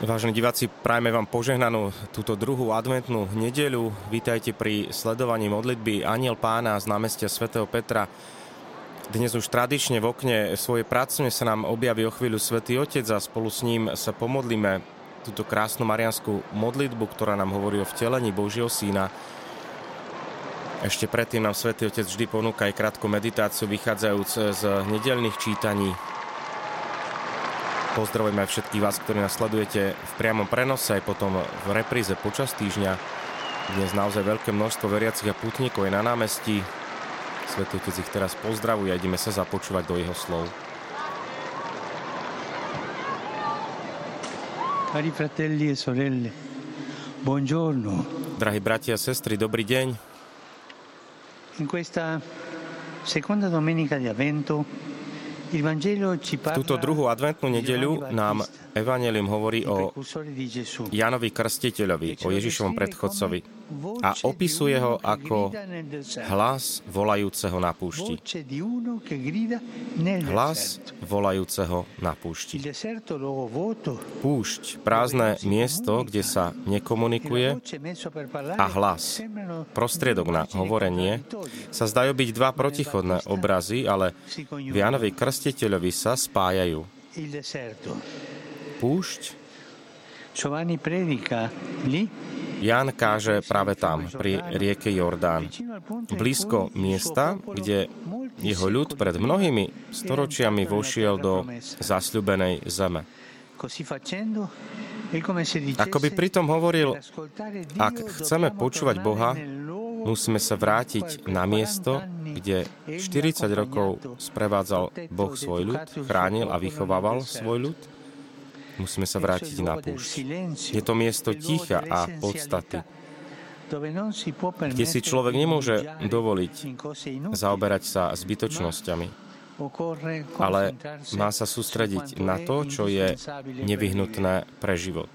Vážení diváci, prajme vám požehnanú túto druhú adventnú nedeľu. Vítajte pri sledovaní modlitby Aniel pána z námestia svätého Petra. Dnes už tradične v okne svojej prácne sa nám objaví o chvíľu Svetý Otec a spolu s ním sa pomodlíme túto krásnu marianskú modlitbu, ktorá nám hovorí o vtelení Božieho Syna. Ešte predtým nám Svetý Otec vždy ponúka aj krátku meditáciu vychádzajúc z nedelných čítaní Pozdravujem aj všetkých vás, ktorí nás sledujete v priamom prenose, aj potom v repríze počas týždňa. Dnes naozaj veľké množstvo veriacich a putníkov je na námestí. Svetý Otec ich teraz pozdravuje a ideme sa započúvať do jeho slov. Cari fratelli e sorelle, buongiorno. Drahí bratia a sestry, dobrý deň. In questa seconda domenica di Avvento v túto druhú adventnú nedeľu nám Evangelium hovorí o Janovi Krstiteľovi, o Ježišovom predchodcovi a opisuje ho ako hlas volajúceho na púšti. Hlas volajúceho na púšti. Púšť, prázdne miesto, kde sa nekomunikuje a hlas, prostriedok na hovorenie, sa zdajú byť dva protichodné obrazy, ale v Janovi Krstiteľovi sa spájajú. Púšť Giovanni predica lì Jan káže práve tam, pri rieke Jordán, blízko miesta, kde jeho ľud pred mnohými storočiami vošiel do zasľubenej zeme. Ako by pritom hovoril, ak chceme počúvať Boha, musíme sa vrátiť na miesto, kde 40 rokov sprevádzal Boh svoj ľud, chránil a vychovával svoj ľud Musíme sa vrátiť na púšť. Je to miesto ticha a podstaty, kde si človek nemôže dovoliť zaoberať sa zbytočnosťami, ale má sa sústrediť na to, čo je nevyhnutné pre život.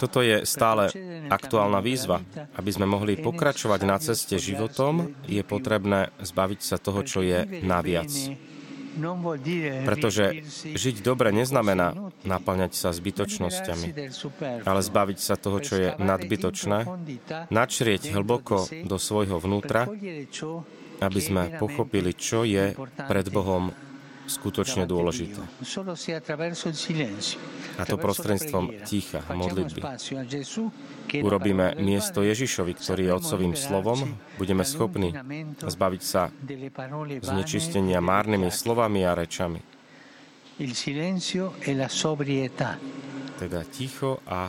Toto je stále aktuálna výzva. Aby sme mohli pokračovať na ceste životom, je potrebné zbaviť sa toho, čo je naviac. Pretože žiť dobre neznamená naplňať sa zbytočnosťami, ale zbaviť sa toho, čo je nadbytočné, načrieť hlboko do svojho vnútra, aby sme pochopili, čo je pred Bohom skutočne dôležité. A to prostredstvom ticha modlitby. Urobíme miesto Ježišovi, ktorý je Otcovým slovom, budeme schopní zbaviť sa znečistenia márnymi slovami a rečami. Teda ticho a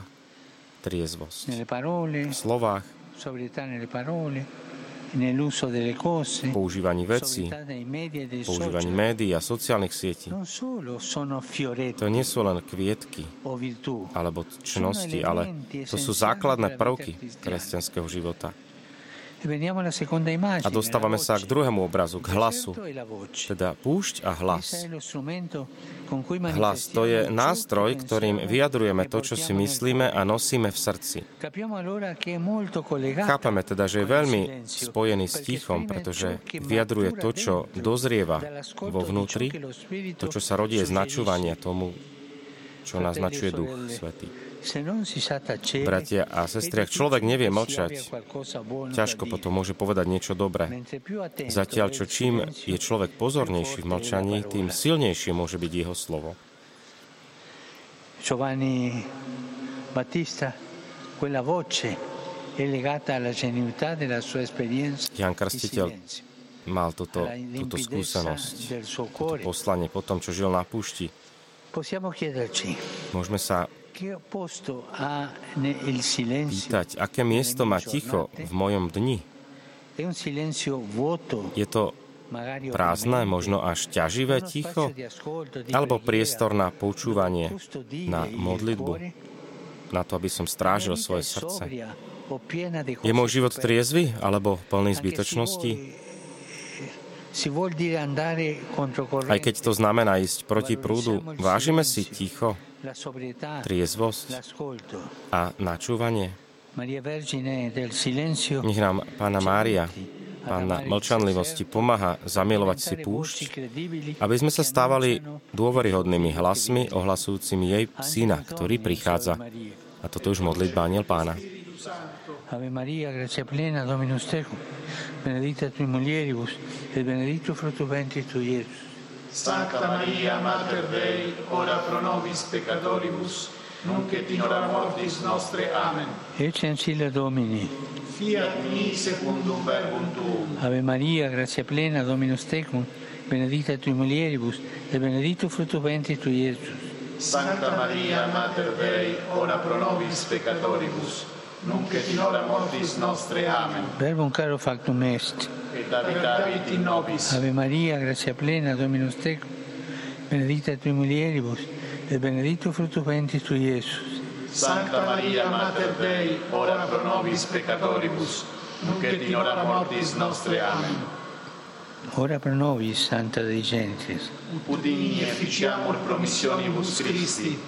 triezvosť. V slovách, používaní vecí, používaní médií a sociálnych sietí. To nie sú len kvietky alebo čnosti, ale to sú základné prvky kresťanského života. A dostávame sa k druhému obrazu, k hlasu. Teda púšť a hlas. Hlas to je nástroj, ktorým vyjadrujeme to, čo si myslíme a nosíme v srdci. Chápeme teda, že je veľmi spojený s tichom, pretože vyjadruje to, čo dozrieva vo vnútri, to, čo sa rodí z načúvania tomu, čo naznačuje Duch Svetý. Bratia a sestry, ak človek nevie mlčať, ťažko potom môže povedať niečo dobré. Zatiaľ, čo čím je človek pozornejší v mlčaní, tým silnejšie môže byť jeho slovo. Giovanni Battista, quella voce è legata alla genuità della sua esperienza Jan Krstiteľ mal toto, túto skúsenosť, toto poslanie po tom, čo žil na púšti. Môžeme sa pýtať, aké miesto má ticho v mojom dni. Je to prázdne, možno až ťaživé ticho, alebo priestor na počúvanie, na modlitbu, na to, aby som strážil svoje srdce. Je môj život triezvy alebo plný zbytočnosti? Aj keď to znamená ísť proti prúdu, vážime si ticho, triezvosť a načúvanie. Nech nám Pána Mária Pána mlčanlivosti pomáha zamilovať si púšť, aby sme sa stávali dôveryhodnými hlasmi ohlasujúcimi jej syna, ktorý prichádza. A toto už modlitba aniel pána. Ave Maria, grazia plena, Dominus tecum, benedicta tui mulieribus, et benedictus fructus ventris tui, Iesus. Sancta Maria, Mater Dei, ora pro nobis peccatoribus, nunc et in hora mortis nostre. Amen. Ecce ancilla Domini. Fiat mi secundum verbum tuum. Ave Maria, grazia plena, Dominus tecum, benedicta tui mulieribus, et benedictus fructus ventris tui, Iesus. Sancta Maria, Mater Dei, ora pro nobis peccatoribus, nunc et in hora mortis nostre. Amen. Verbum caro factum est. Et habitavit in nobis. Ave Maria, grazia plena, Dominus tecum, benedicta tui mulieribus, et benedictus fructus ventris tui, Iesus. Sancta Maria, Mater Dei, ora pro nobis peccatoribus, nunc et in hora mortis nostre. Amen. Ora pro nobis, Santa Dei Genitis. Udini efficiamur promissionibus Christi.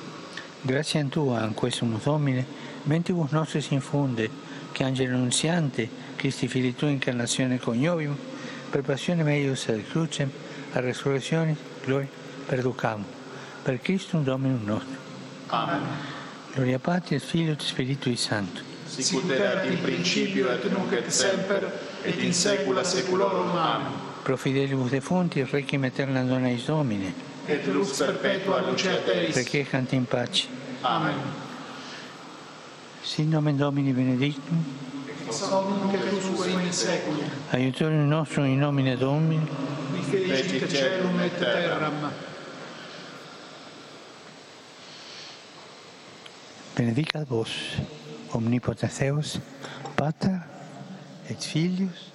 Grazie a Tua, in questo Domine, mentibus nostris infunde, che angelo annunziante, Christi fili Tua incarnazione coniovium, per passione meius ad crucem, a resurrezione, gloria, perducam. Per Christum Dominum nostrum. Amen. Gloria Patri et Filio et Spiritui Sancto. Sicut erat in principio et nunc et semper, et in saecula saeculorum. Amen. Pro fidelibus defunti, requiem aeterna dona eis Domine. Et lux perpetua luceat eis. Requiescant in pace. Amen. Sin nomen Domini benedictum, Ex et usque in saeculum. aiutorium nostrum in nomine Domini, Qui fecit celum et terram. benedicat vos, omnipotens Deus, Pater, et Filius,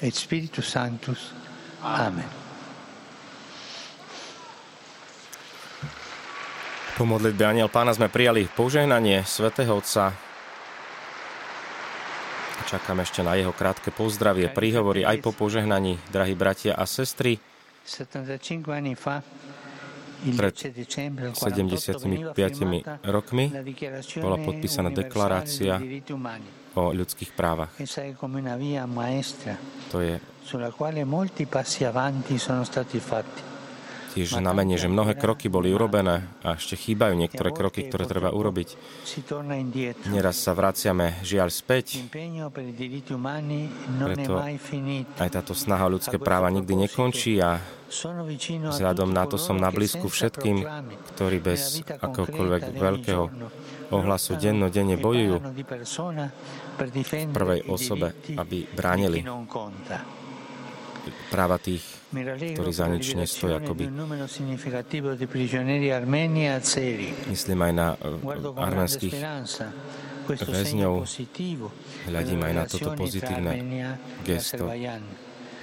et Spiritus Sanctus. Amen. Po modlitbe Aniel Pána sme prijali požehnanie svätého Otca. Čakám ešte na jeho krátke pozdravie, príhovory aj po požehnaní, drahí bratia a sestry. 75 anni fa, il Pred 10 dicembre del 48 veniva 75 firmata rokmi bola podpísaná deklarácia o ľudských právach. To je tiež znamenie, že mnohé kroky boli urobené a ešte chýbajú niektoré kroky, ktoré treba urobiť. Neraz sa vraciame žiaľ späť, Preto aj táto snaha o ľudské práva nikdy nekončí a vzhľadom na to som na blízku všetkým, ktorí bez akokoľvek veľkého ohlasu dennodenne bojujú difendere prvej osobe, aby bránili. Práva tých, ktorí za nič nestojí akoby. e. Myslím aj na eh, arménskych väzňov. Hľadím aj na toto pozitívne e gesto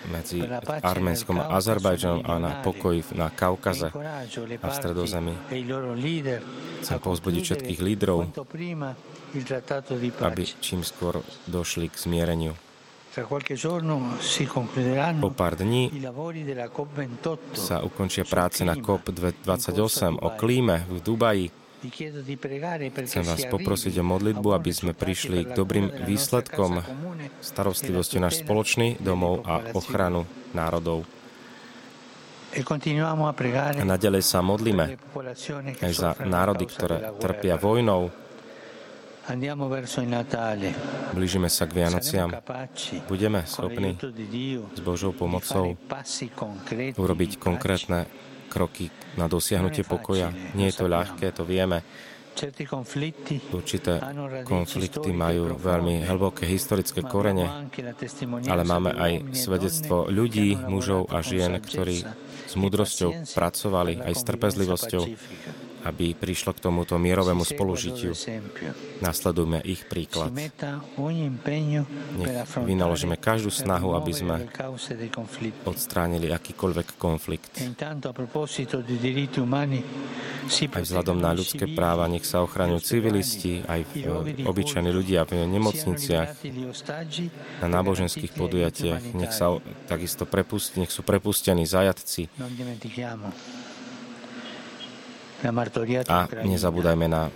medzi Arménskom a Azerbajdžanom a na meridionale. pokoj na Kaukaze. Incoraggio le a v Stredozemí. e Chcem povzbudiť všetkých lídrov, aby čím skôr došli k zmiereniu. Po pár dní i lavori della COP28. sa ukončia práce na COP28 o klíme v Dubaji. Chcem vás si poprosiť o modlitbu, aby sme prišli k dobrým výsledkom starostlivosti e la náš spoločný domov a ochranu národov. E a nadalej sa modlíme aj za národy, ktoré trpia vojnou. Blížime sa k Vianociam. Budeme schopní s Božou pomocou urobiť konkrétne kroky na dosiahnutie pokoja. Nie je to ľahké, to vieme. Určité konflikty majú veľmi hlboké historické korene, ale máme aj e svedectvo ľudí, mužov a žien, ktorí e s múdrosťou pazienza pracovali aj s trpezlivosťou. Aby prišlo k tomuto mierovému spolužitiu. Nasledujme ich príklad. Nech vynaložíme každú snahu, aby sme odstránili akýkoľvek konflikt. E Aj vzhľadom na ľudské práva nech sa ochraňujú civilisti, aj v, obyčajní ľudia v nemocniciach, na náboženských podujatiach. Nech sa takisto prepustí, nech sú prepustení zajatci. A nezabúdajme na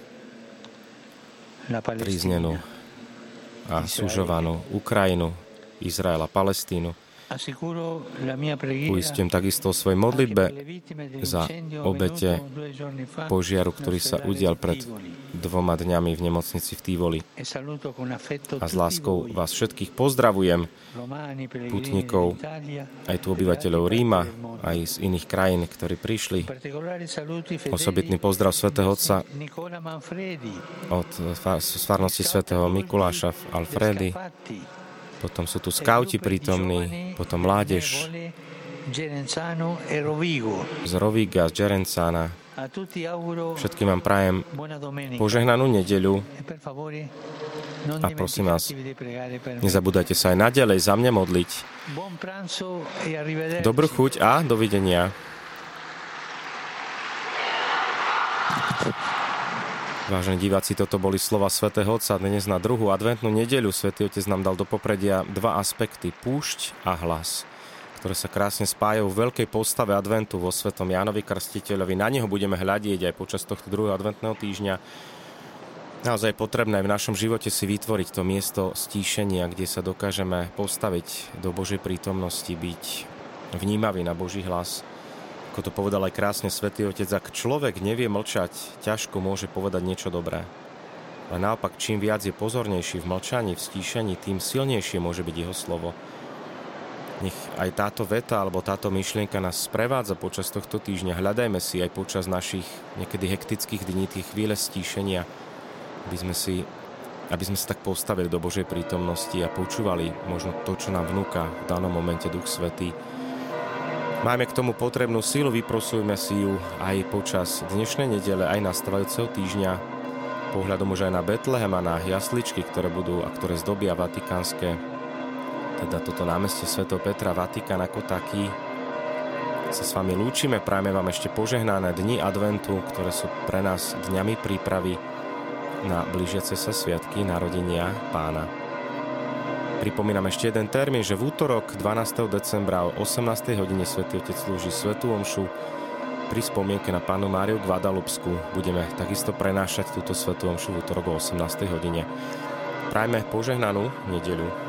Palestina, a sužovanú Ukrajinu, Izrael a Palestínu. Uistím takisto o svojej modlitbe za obete požiaru, ktorý sa udial pred dvoma dňami v nemocnici v Tívoli. E a s láskou vás všetkých pozdravujem, putníkov, aj tu obyvateľov Ríma, aj z iných krajín, ktorí prišli. Osobitný pozdrav svätého Otca od farnosti svätého Mikuláša v Alfredi, potom sú tu skauti prítomní, potom mládež z Roviga, z Gerenzana. Všetkým vám prajem požehnanú nedeľu a prosím vás, nezabúdajte sa aj naďalej za mňa modliť. Dobrú chuť a dovidenia. Vážení diváci, toto boli slova svätého Otca. Dnes na druhú adventnú nedeľu svätý Otec nám dal do popredia dva aspekty, púšť a hlas ktoré sa krásne spájajú v veľkej postave adventu vo svetom Jánovi Krstiteľovi. Na neho budeme hľadieť aj počas tohto druhého adventného týždňa. Naozaj potrebné v našom živote si vytvoriť to miesto stíšenia, kde sa dokážeme postaviť do Božej prítomnosti, byť vnímavý na Boží hlas ako to povedal aj krásne svätý Otec, ak človek nevie mlčať, ťažko môže povedať niečo dobré. Ale naopak, čím viac je pozornejší v mlčaní, v stíšení, tým silnejšie môže byť jeho slovo. Nech aj táto veta alebo táto myšlienka nás sprevádza počas tohto týždňa. Hľadajme si aj počas našich niekedy hektických dní tie chvíle stíšenia, aby sme si aby sme sa tak postavili do Božej prítomnosti a počúvali možno to, čo nám vnúka v danom momente Duch Svetý Máme k tomu potrebnú sílu, vyprosujme si ju aj počas dnešnej nedele, aj nastávajúceho týždňa, pohľadom už aj na Betlehem a na jasličky, ktoré budú a ktoré zdobia vatikánske, teda toto námestie Sv. Petra, Vatikán ako taký. Sa s vami lúčime, prajme vám ešte požehnané dni adventu, ktoré sú pre nás dňami prípravy na blížiace sa sviatky narodenia pána. Pripomínam ešte jeden termín, že v útorok 12. decembra o 18. hodine Svetý Otec slúži Svetú Omšu pri spomienke na pánu Máriu Guadalupsku. Budeme takisto prenášať túto Svetú Omšu v útorok o 18. hodine. Prajme požehnanú nedeľu.